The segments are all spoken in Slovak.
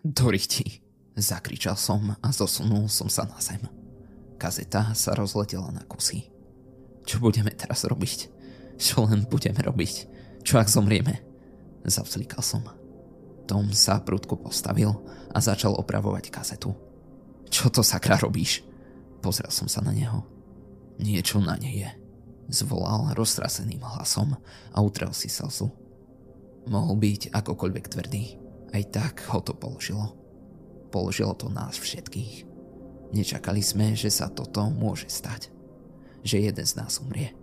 Doriti, zakričal som a zosunul som sa na zem. Kazeta sa rozletela na kusy. Čo budeme teraz robiť? Čo len budeme robiť? Čo ak zomrieme? Zavzlikal som. Tom sa prudko postavil a začal opravovať kazetu. Čo to sakra robíš? Pozrel som sa na neho. Niečo na nej je. Zvolal roztraseným hlasom a utrel si slzu. Mohol byť akokoľvek tvrdý. Aj tak ho to položilo. Položilo to nás všetkých. Nečakali sme, že sa toto môže stať. Že jeden z nás umrie.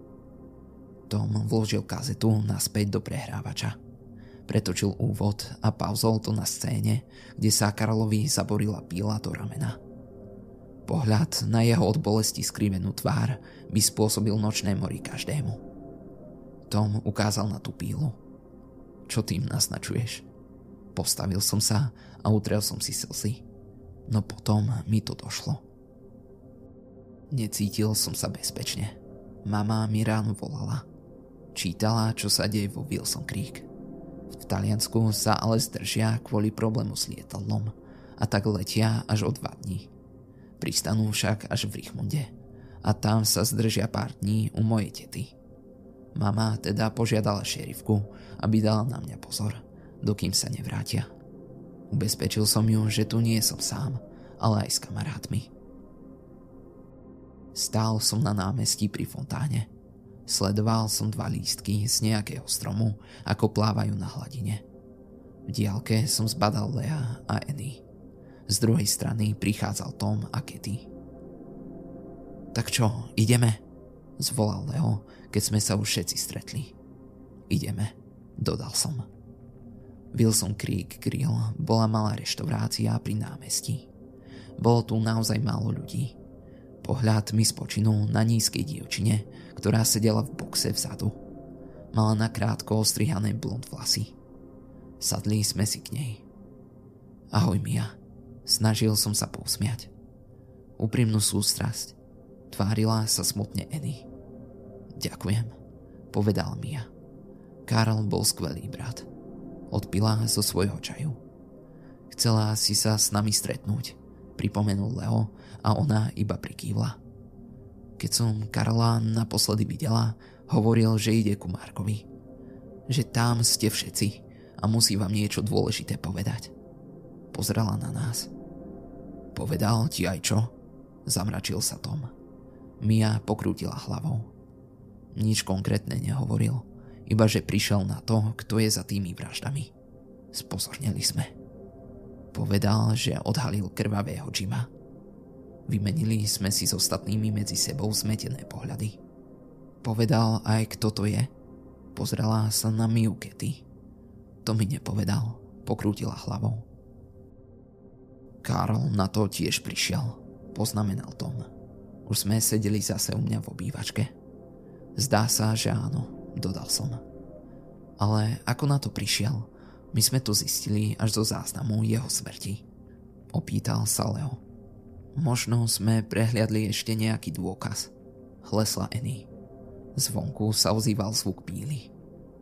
Tom vložil kazetu naspäť do prehrávača. Pretočil úvod a pauzol to na scéne, kde sa Karolovi zaborila píla do ramena. Pohľad na jeho od bolesti skrivenú tvár by spôsobil nočné mori každému. Tom ukázal na tú pílu. Čo tým naznačuješ? Postavil som sa a utrel som si slzy. No potom mi to došlo. Necítil som sa bezpečne. Mama mi ráno volala. Čítala, čo sa deje vo Wilson Creek. V Taliansku sa ale zdržia kvôli problému s lietadlom a tak letia až o dva dní. Pristanú však až v Richmunde a tam sa zdržia pár dní u mojej tety. Mama teda požiadala šerifku, aby dala na mňa pozor, dokým sa nevrátia. Ubezpečil som ju, že tu nie som sám, ale aj s kamarátmi. Stál som na námestí pri fontáne. Sledoval som dva lístky z nejakého stromu, ako plávajú na hladine. V diálke som zbadal Lea a Annie. Z druhej strany prichádzal Tom a Katy. Tak čo, ideme? Zvolal Leo, keď sme sa už všetci stretli. Ideme, dodal som. Wilson Creek Grill bola malá reštaurácia pri námestí. Bolo tu naozaj málo ľudí. Pohľad mi spočinul na nízkej dievčine, ktorá sedela v boxe vzadu. Mala na krátko ostrihané blond vlasy. Sadli sme si k nej. Ahoj Mia, Snažil som sa pousmiať. Úprimnú sústrasť. Tvárila sa smutne Edy. Ďakujem, povedal Mia. Karl bol skvelý brat. Odpila zo svojho čaju. Chcela si sa s nami stretnúť, pripomenul Leo a ona iba prikývla. Keď som Karla naposledy videla, hovoril, že ide ku Markovi. Že tam ste všetci a musí vám niečo dôležité povedať. Pozrela na nás. Povedal ti aj čo? Zamračil sa Tom. Mia pokrútila hlavou. Nič konkrétne nehovoril, iba že prišiel na to, kto je za tými vraždami. Spozornili sme. Povedal, že odhalil krvavého Jima. Vymenili sme si s ostatnými medzi sebou zmetené pohľady. Povedal aj kto to je. Pozrela sa na Miu Kety. To mi nepovedal, pokrútila hlavou. Karl na to tiež prišiel, poznamenal Tom. Už sme sedeli zase u mňa v obývačke. Zdá sa, že áno, dodal som. Ale ako na to prišiel, my sme to zistili až zo záznamu jeho smrti. Opýtal sa Leo. Možno sme prehliadli ešte nejaký dôkaz. Hlesla Annie. Zvonku sa ozýval zvuk píly.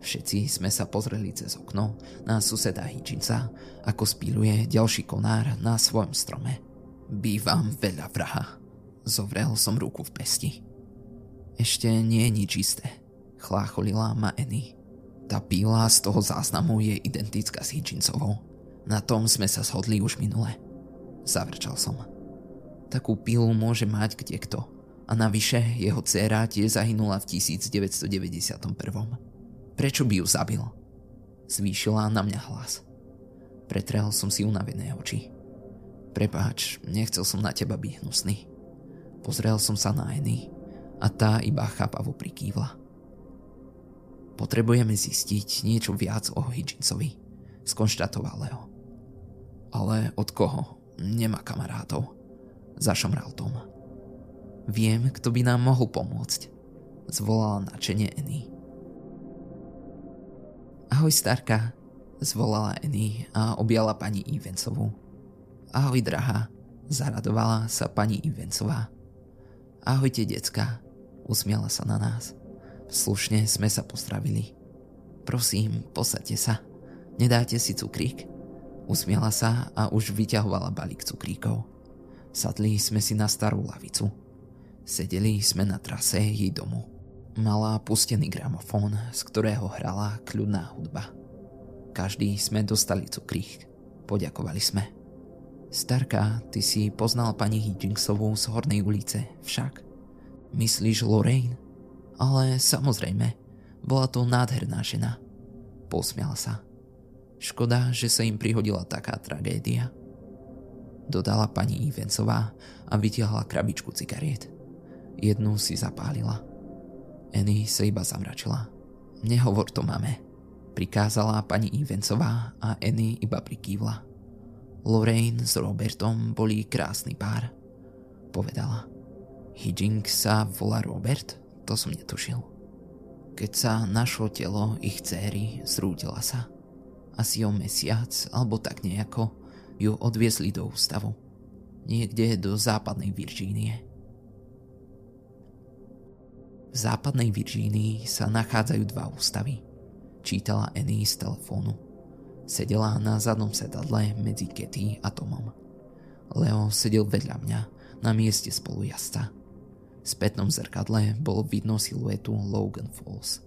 Všetci sme sa pozreli cez okno na suseda Hitchinsa, ako spíluje ďalší konár na svojom strome. Bývam veľa vraha. Zovrel som ruku v pesti. Ešte nie je nič isté, chlácholila ma Annie. Tá píla z toho záznamu je identická s Hitchinsovou. Na tom sme sa shodli už minule. Zavrčal som. Takú pílu môže mať kdekto. A navyše jeho dcéra tiež zahynula v 1991. Prečo by ju zabil? Zvýšila na mňa hlas. Pretrel som si unavené oči. Prepáč, nechcel som na teba byť hnusný. Pozrel som sa na Eny a tá iba chápavo prikývla. Potrebujeme zistiť niečo viac o Higginsovi, skonštatoval Leo. Ale od koho? Nemá kamarátov. Zašomral Tom. Viem, kto by nám mohol pomôcť. Zvolala načenie Eny. Ahoj starka, zvolala Annie a objala pani Ivencovú. Ahoj drahá, zaradovala sa pani Ivencová. Ahojte decka, usmiala sa na nás. Slušne sme sa pozdravili. Prosím, posaďte sa. Nedáte si cukrík? Usmiala sa a už vyťahovala balík cukríkov. Sadli sme si na starú lavicu. Sedeli sme na trase jej domu. Mala pustený gramofón, z ktorého hrala kľudná hudba. Každý sme dostali cukrík. Poďakovali sme. Starka, ty si poznal pani Higginsovú z Hornej ulice, však? Myslíš Lorraine? Ale samozrejme, bola to nádherná žena. Posmiala sa. Škoda, že sa im prihodila taká tragédia. Dodala pani Ivencová a vytiahla krabičku cigariet. Jednu si zapálila. Annie sa iba zamračila. Nehovor to mame, prikázala pani Ivencová a Annie iba prikývla. Lorraine s Robertom boli krásny pár, povedala. Higgins sa volá Robert? To som netušil. Keď sa našlo telo ich céry, zrúdila sa asi o mesiac alebo tak nejako, ju odviesli do ústavu. Niekde do západnej Virgínie. V západnej Virgínii sa nachádzajú dva ústavy. Čítala Annie z telefónu. Sedela na zadnom sedadle medzi Ketty a Tomom. Leo sedel vedľa mňa na mieste spolujazca. Spätnom zrkadle bolo vidno siluetu Logan Falls.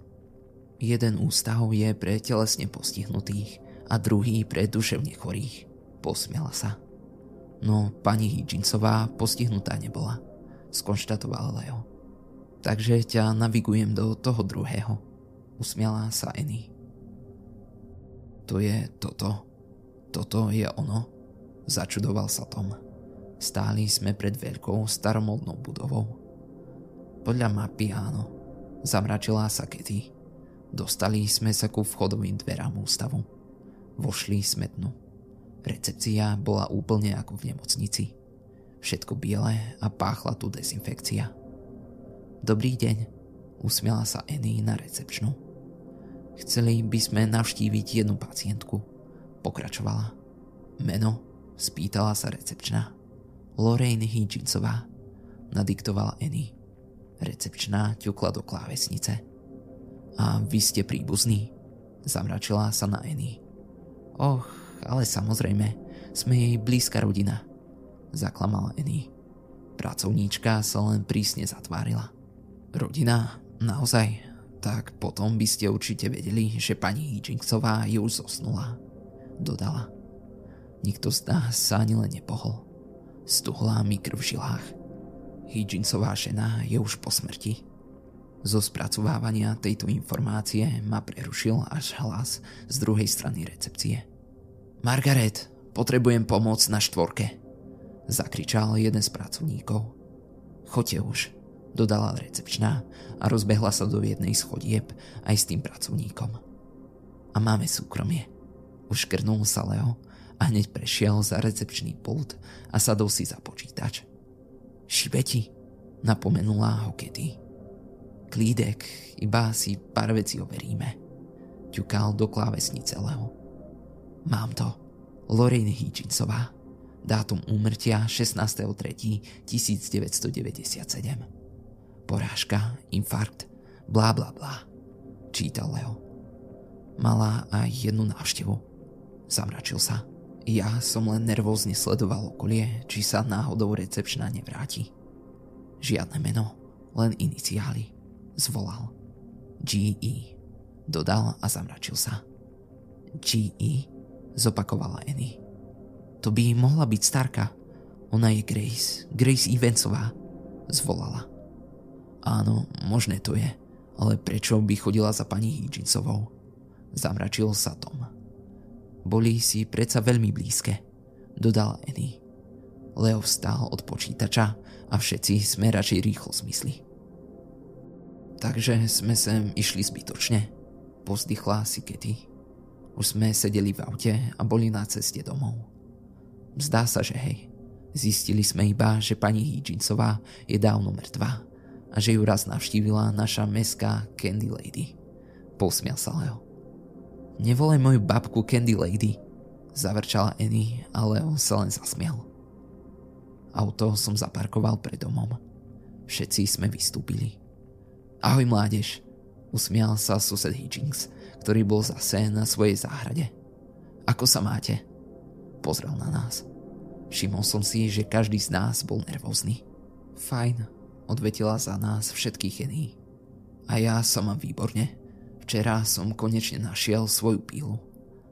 Jeden ústav je pre telesne postihnutých a druhý pre duševne chorých. Posmiala sa. No pani Higginsová postihnutá nebola, skonštatoval Leo. Takže ťa navigujem do toho druhého. Usmiala sa Annie. To je toto. Toto je ono. Začudoval sa Tom. Stáli sme pred veľkou staromodnou budovou. Podľa mapy áno. Zamračila sa Kitty. Dostali sme sa ku vchodovým dverám ústavu. Vošli sme dnu. Recepcia bola úplne ako v nemocnici. Všetko biele a páchla tu dezinfekcia. Dobrý deň, usmiala sa Annie na recepčnú. Chceli by sme navštíviť jednu pacientku. Pokračovala. Meno? Spýtala sa recepčná. Lorraine Higginsová. Nadiktovala Annie. Recepčná ťukla do klávesnice. A vy ste príbuzní? Zamračila sa na Annie. Och, ale samozrejme, sme jej blízka rodina. Zaklamala Annie. Pracovníčka sa len prísne zatvárila. Rodina? Naozaj? Tak potom by ste určite vedeli, že pani Higginsová ju už zosnula. Dodala. Nikto z nás sa ani len nepohol. Stuhlá mi krv v žilách. Higginsová žena je už po smrti. Zo spracovávania tejto informácie ma prerušil až hlas z druhej strany recepcie. Margaret, potrebujem pomoc na štvorke, zakričal jeden z pracovníkov. Choďte už, dodala recepčná a rozbehla sa do jednej schodieb aj s tým pracovníkom. A máme súkromie. Už krnul sa Leo a hneď prešiel za recepčný pult a sadol si za počítač. Šibeti, napomenula ho Kitty. Klídek, iba si pár vecí overíme. Ťukal do klávesnice Leo. Mám to. Lorraine Hitchinsová. Dátum úmrtia 16.3.1997. Porážka, infarkt, blá blá blá. Čítal Leo. Mala aj jednu návštevu. Zamračil sa. Ja som len nervózne sledoval okolie, či sa náhodou recepčná nevráti. Žiadne meno, len iniciály zvolal. GE. Dodal a zamračil sa. GE, zopakovala Annie. To by mohla byť starka. Ona je Grace, Grace Evansová, zvolala. Áno, možné to je, ale prečo by chodila za pani Higginsovou? Zamračil sa Tom. Boli si predsa veľmi blízke, dodala Annie. Leo vstal od počítača a všetci sme radšej rýchlo zmysli. Takže sme sem išli zbytočne. Pozdychla si Kitty. Už sme sedeli v aute a boli na ceste domov. Zdá sa, že hej. Zistili sme iba, že pani Higginsová je dávno mŕtva a že ju raz navštívila naša meská Candy Lady. Posmial sa Leo. Nevolaj moju babku Candy Lady, zavrčala Annie, ale on sa len zasmial. Auto som zaparkoval pred domom. Všetci sme vystúpili. Ahoj mládež, usmial sa sused Hitchings, ktorý bol zase na svojej záhrade. Ako sa máte? pozrel na nás. Všimol som si, že každý z nás bol nervózny. Fajn, odvetila za nás všetkých Eny. A ja sa mám výborne. Včera som konečne našiel svoju pílu.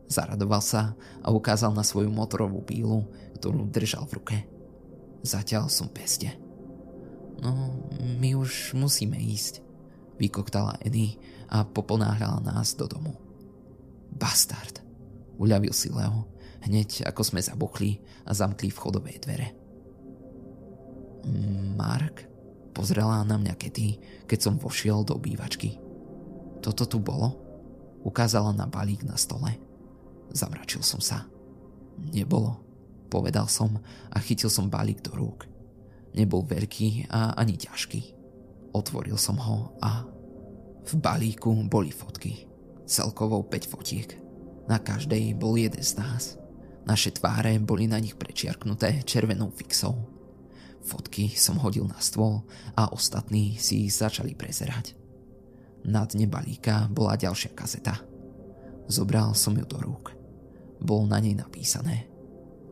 Zaradoval sa a ukázal na svoju motorovú pílu, ktorú držal v ruke. Zatiaľ som peste. No, my už musíme ísť, vykoktala Edy a poponáhľala nás do domu. Bastard, uľavil si Leo, hneď ako sme zabuchli a zamkli vchodové dvere. Mark? Pozrela na mňa Kety, keď som vošiel do obývačky. Toto tu bolo? Ukázala na balík na stole. Zamračil som sa. Nebolo, povedal som a chytil som balík do rúk. Nebol veľký a ani ťažký. Otvoril som ho a v balíku boli fotky. Celkovo 5 fotiek. Na každej bol jeden z nás. Naše tváre boli na nich prečiarknuté červenou fixou. Fotky som hodil na stôl a ostatní si ich začali prezerať. Na dne balíka bola ďalšia kazeta. Zobral som ju do rúk. Bol na nej napísané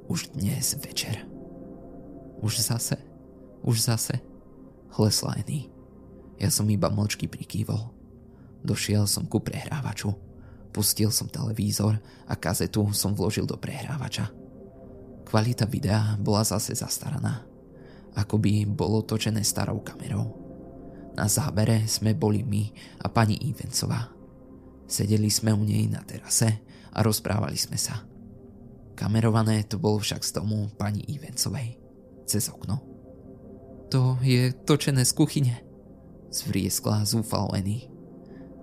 Už dnes večer. Už zase? Už zase? Hlesla Annie. Ja som iba mlčky prikývol. Došiel som ku prehrávaču. Pustil som televízor a kazetu som vložil do prehrávača. Kvalita videa bola zase zastaraná ako by bolo točené starou kamerou. Na zábere sme boli my a pani Ivencová. Sedeli sme u nej na terase a rozprávali sme sa. Kamerované to bolo však z domu pani Ivencovej. Cez okno. To je točené z kuchyne. Zvrieskla zúfal Lenny.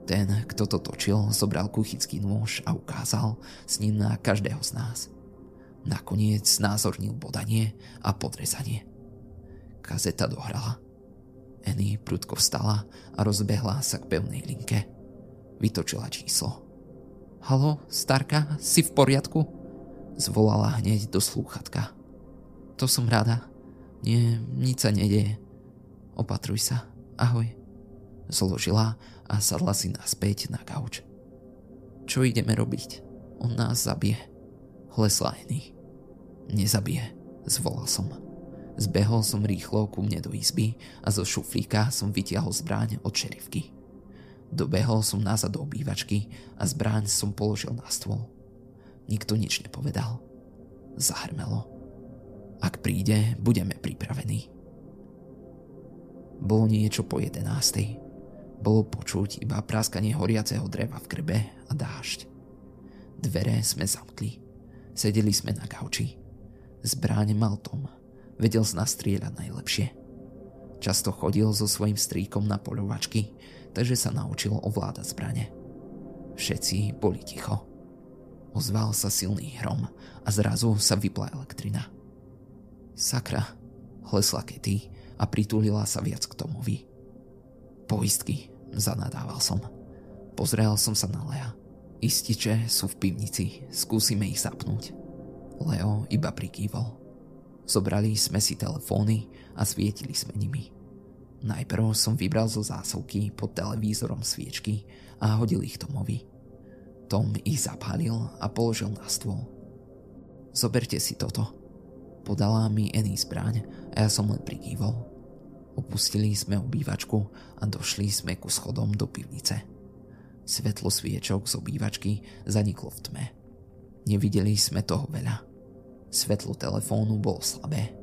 Ten, kto to točil, zobral kuchycký nôž a ukázal s ním na každého z nás. Nakoniec znázornil bodanie a podrezanie. Kazeta dohrala. Annie prudko vstala a rozbehla sa k pevnej linke. Vytočila číslo. Halo, starka, si v poriadku? Zvolala hneď do slúchatka. To som rada. Nie, nič sa nedieje. Opatruj sa. Ahoj. Zložila a sadla si naspäť na gauč. Čo ideme robiť? On nás zabije. Hlesla Annie. Nezabije, zvolal som. Zbehol som rýchlo ku mne do izby a zo šuflíka som vytiahol zbraň od šerifky. Dobehol som nazad do obývačky a zbraň som položil na stôl. Nikto nič nepovedal. Zahrmelo. Ak príde, budeme pripravení. Bolo niečo po jedenástej. Bolo počuť iba práskanie horiaceho dreva v krbe a dážď. Dvere sme zamkli. Sedeli sme na gauči. Zbráň mal Tom vedel z nás najlepšie. Často chodil so svojím strýkom na poľovačky, takže sa naučil ovládať zbrane. Všetci boli ticho. Ozval sa silný hrom a zrazu sa vypla elektrina. Sakra, hlesla Kety a pritulila sa viac k Tomovi. Poistky, zanadával som. Pozrel som sa na Lea. Ističe sú v pivnici, skúsime ich zapnúť. Leo iba prikývol. Zobrali sme si telefóny a svietili sme nimi. Najprv som vybral zo zásuvky pod televízorom sviečky a hodil ich Tomovi. Tom ich zapálil a položil na stôl. Zoberte si toto. Podala mi Eny zbraň a ja som len prikývol. Opustili sme obývačku a došli sme ku schodom do pivnice. Svetlo sviečok z obývačky zaniklo v tme. Nevideli sme toho veľa. Svetlo telefónu bolo slabé.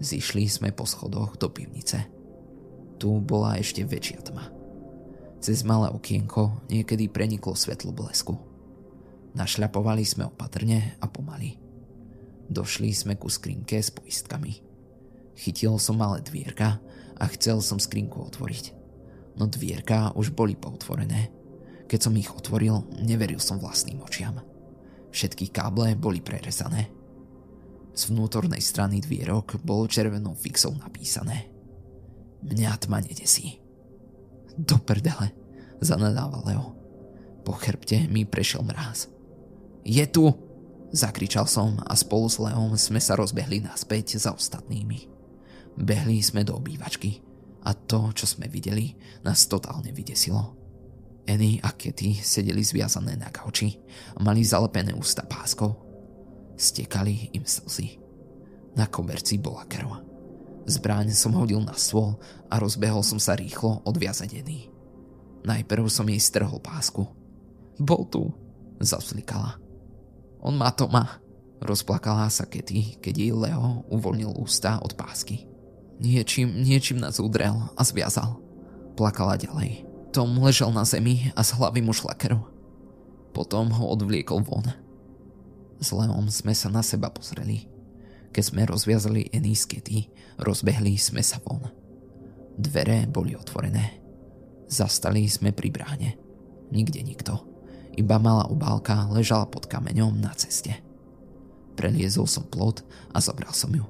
Zišli sme po schodoch do pivnice. Tu bola ešte väčšia tma. Cez malé okienko niekedy preniklo svetlo blesku. Našľapovali sme opatrne a pomaly. Došli sme ku skrinke s poistkami. Chytil som malé dvierka a chcel som skrinku otvoriť. No dvierka už boli pootvorené. Keď som ich otvoril, neveril som vlastným očiam. Všetky káble boli prerezané z vnútornej strany dvierok bolo červenou fixou napísané. Mňa tma nedesí. Do prdele, zanadával Leo. Po chrbte mi prešiel mráz. Je tu! Zakričal som a spolu s Leom sme sa rozbehli naspäť za ostatnými. Behli sme do obývačky a to, čo sme videli, nás totálne vydesilo. Annie a Katy sedeli zviazané na gauči a mali zalepené ústa páskou Stekali im slzy. Na koberci bola krv. Zbráň som hodil na stôl a rozbehol som sa rýchlo odviazadený. Najprv som jej strhol pásku. Bol tu, zaslikala. On má to má, rozplakala sa Kety, keď jej Leo uvoľnil ústa od pásky. Niečím, niečím nás udrel a zviazal. Plakala ďalej. Tom ležal na zemi a z hlavy mu šla krv. Potom ho odvliekol von. S Leom sme sa na seba pozreli. Keď sme rozviazali Kety, rozbehli sme sa von. Dvere boli otvorené. Zastali sme pri bráne. Nikde nikto. Iba malá obálka ležala pod kameňom na ceste. Preliezol som plot a zobral som ju.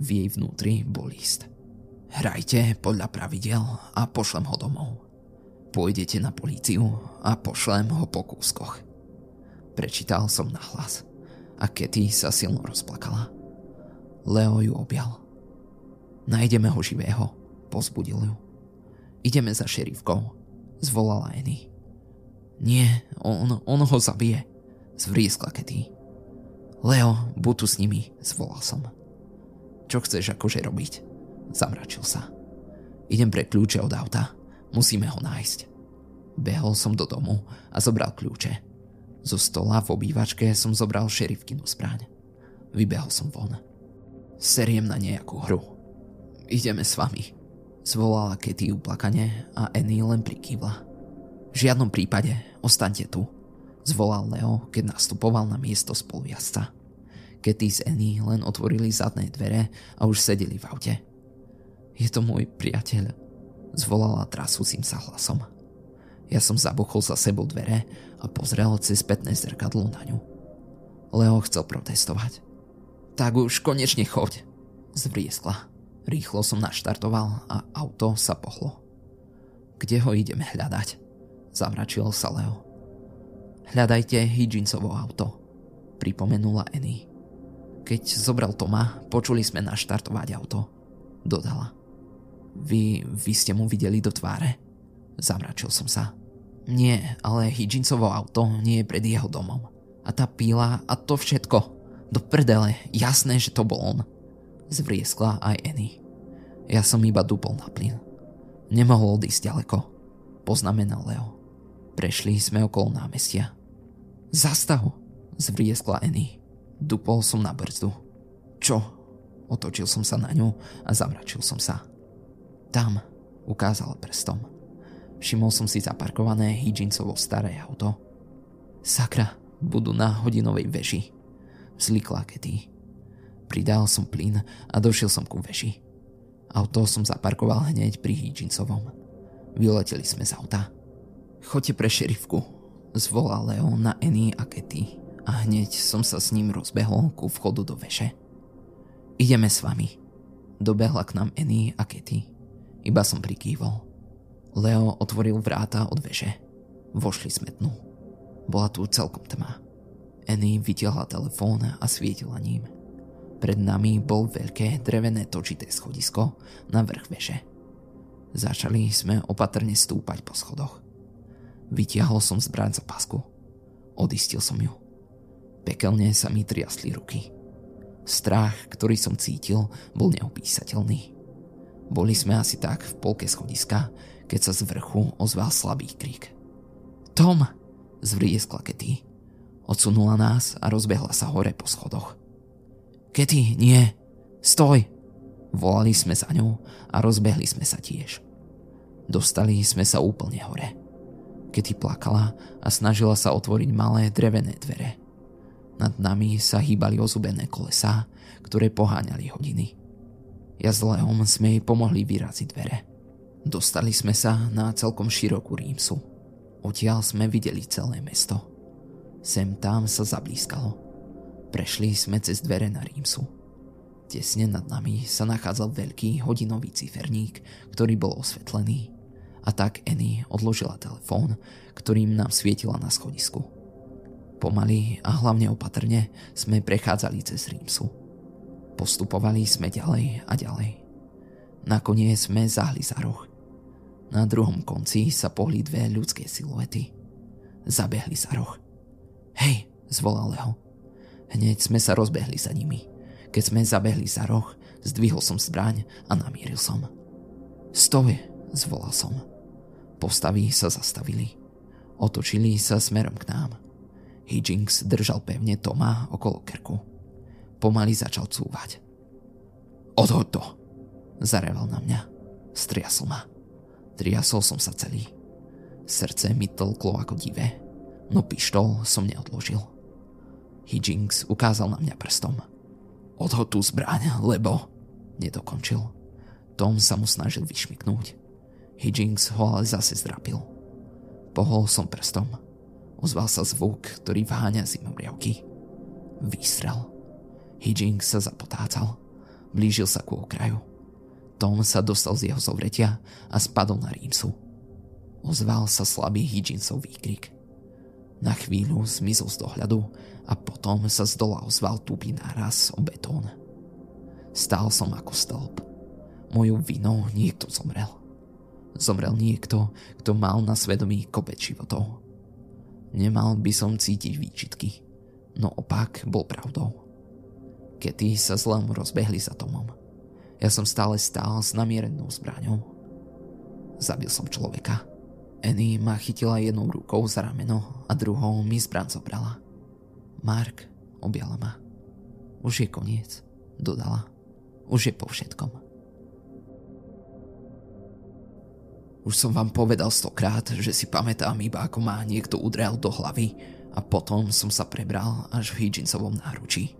V jej vnútri bol list. Hrajte podľa pravidel a pošlem ho domov. Pôjdete na políciu a pošlem ho po kúskoch. Prečítal som na hlas a Katy sa silno rozplakala. Leo ju objal. Nájdeme ho živého, pozbudil ju. Ideme za šerifkou, zvolala Annie. Nie, on, on ho zabije, zvrískla Katy. Leo, buď tu s nimi, zvolal som. Čo chceš akože robiť? Zamračil sa. Idem pre kľúče od auta. Musíme ho nájsť. Behol som do domu a zobral kľúče. Zo stola v obývačke som zobral šerifkinu zbraň. Vybehol som von seriem na nejakú hru. Ideme s vami, zvolala Katy uplakane a Annie len prikývla. V žiadnom prípade, ostaňte tu, zvolal Leo, keď nastupoval na miesto spolujazca. Katy s Annie len otvorili zadné dvere a už sedeli v aute. Je to môj priateľ, zvolala trasúcim sa hlasom. Ja som zabuchol za sebou dvere a pozrel cez spätné zrkadlo na ňu. Leo chcel protestovať, tak už konečne choď, zvrieskla. Rýchlo som naštartoval a auto sa pohlo. Kde ho ideme hľadať? Zamračil sa Leo. Hľadajte Higginsovo auto, pripomenula Annie. Keď zobral Toma, počuli sme naštartovať auto, dodala. Vy, vy ste mu videli do tváre? Zamračil som sa. Nie, ale Higginsovo auto nie je pred jeho domom. A tá píla a to všetko. Do prdele, jasné, že to bol on. Zvrieskla aj Annie. Ja som iba dupol na plyn. Nemohol odísť ďaleko. Poznamenal Leo. Prešli sme okolo námestia. Zastav, zvrieskla Annie. Dupol som na brzdu. Čo? Otočil som sa na ňu a zamračil som sa. Tam, ukázal prstom. Všimol som si zaparkované Higginsovo staré auto. Sakra, budú na hodinovej veži zlikla Kety. Pridal som plyn a došiel som ku veži. Auto som zaparkoval hneď pri Higginsovom. Vyleteli sme z auta. Choďte pre šerifku, zvolal Leo na Annie a Katy a hneď som sa s ním rozbehol ku vchodu do veže. Ideme s vami. Dobehla k nám Annie a Katy. Iba som prikývol. Leo otvoril vráta od veže. Vošli sme dnu. Bola tu celkom tma. Annie vytiahla telefón a svietila ním. Pred nami bol veľké drevené točité schodisko na vrch veže. Začali sme opatrne stúpať po schodoch. Vytiahol som zbraň za pasku. Odistil som ju. Pekelne sa mi triasli ruky. Strach, ktorý som cítil, bol neopísateľný. Boli sme asi tak v polke schodiska, keď sa z vrchu ozval slabý krík. Tom! Zvrieskla Kety. Odsunula nás a rozbehla sa hore po schodoch. Kety, nie! Stoj! Volali sme za ňou a rozbehli sme sa tiež. Dostali sme sa úplne hore. Kety plakala a snažila sa otvoriť malé drevené dvere. Nad nami sa hýbali ozubené kolesá, ktoré poháňali hodiny. Ja s Leom sme jej pomohli vyraziť dvere. Dostali sme sa na celkom širokú rímsu. Odtiaľ sme videli celé mesto. Sem tam sa zablískalo. Prešli sme cez dvere na Rímsu. Tesne nad nami sa nachádzal veľký hodinový ciferník, ktorý bol osvetlený. A tak Annie odložila telefón, ktorým nám svietila na schodisku. Pomaly a hlavne opatrne sme prechádzali cez Rímsu. Postupovali sme ďalej a ďalej. Nakoniec sme zahli za roh. Na druhom konci sa pohli dve ľudské siluety. Zabehli za roh. Hej, zvolal ho. Hneď sme sa rozbehli za nimi. Keď sme zabehli za roh, zdvihol som zbraň a namieril som. Stoj, zvolal som. Postavy sa zastavili. Otočili sa smerom k nám. Higgins držal pevne Toma okolo krku. Pomaly začal cúvať. Odhoď to, zareval na mňa. Striasol ma. Triasol som sa celý. Srdce mi tlklo ako divé, no pištol som neodložil. Higgins ukázal na mňa prstom. Odhoď tú zbraň, lebo... Nedokončil. Tom sa mu snažil vyšmiknúť. Higgins ho ale zase zdrapil. Pohol som prstom. Ozval sa zvuk, ktorý vháňa zimomriavky. Výstrel. Higgins sa zapotácal. Blížil sa ku okraju. Tom sa dostal z jeho zovretia a spadol na Rímsu. Ozval sa slabý Higginsov výkrik. Na chvíľu zmizol z dohľadu a potom sa z dola ozval tupý náraz o betón. Stál som ako stĺp. Mojou vinou niekto zomrel. Zomrel niekto, kto mal na svedomí kopec životov. Nemal by som cítiť výčitky, no opak bol pravdou. Kety sa zlom rozbehli za Tomom. Ja som stále stál s namierenou zbraňou. Zabil som človeka. Annie ma chytila jednou rukou za rameno a druhou mi zbraň zobrala. Mark objala ma. Už je koniec, dodala. Už je po všetkom. Už som vám povedal stokrát, že si pamätám iba ako ma niekto udrel do hlavy a potom som sa prebral až v Higginsovom náručí.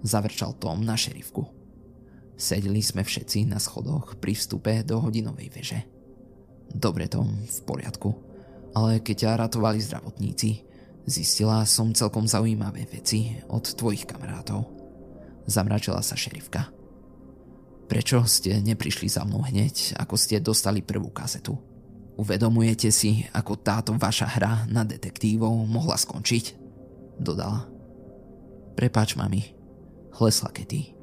Zavrčal Tom na šerifku. Sedeli sme všetci na schodoch pri vstupe do hodinovej veže. Dobre Tom, v poriadku. Ale keď ťa ratovali zdravotníci, Zistila som celkom zaujímavé veci od tvojich kamarátov. Zamračila sa šerifka. Prečo ste neprišli za mnou hneď, ako ste dostali prvú kazetu? Uvedomujete si, ako táto vaša hra na detektívov mohla skončiť? Dodala. Prepač, mami. Hlesla Kety.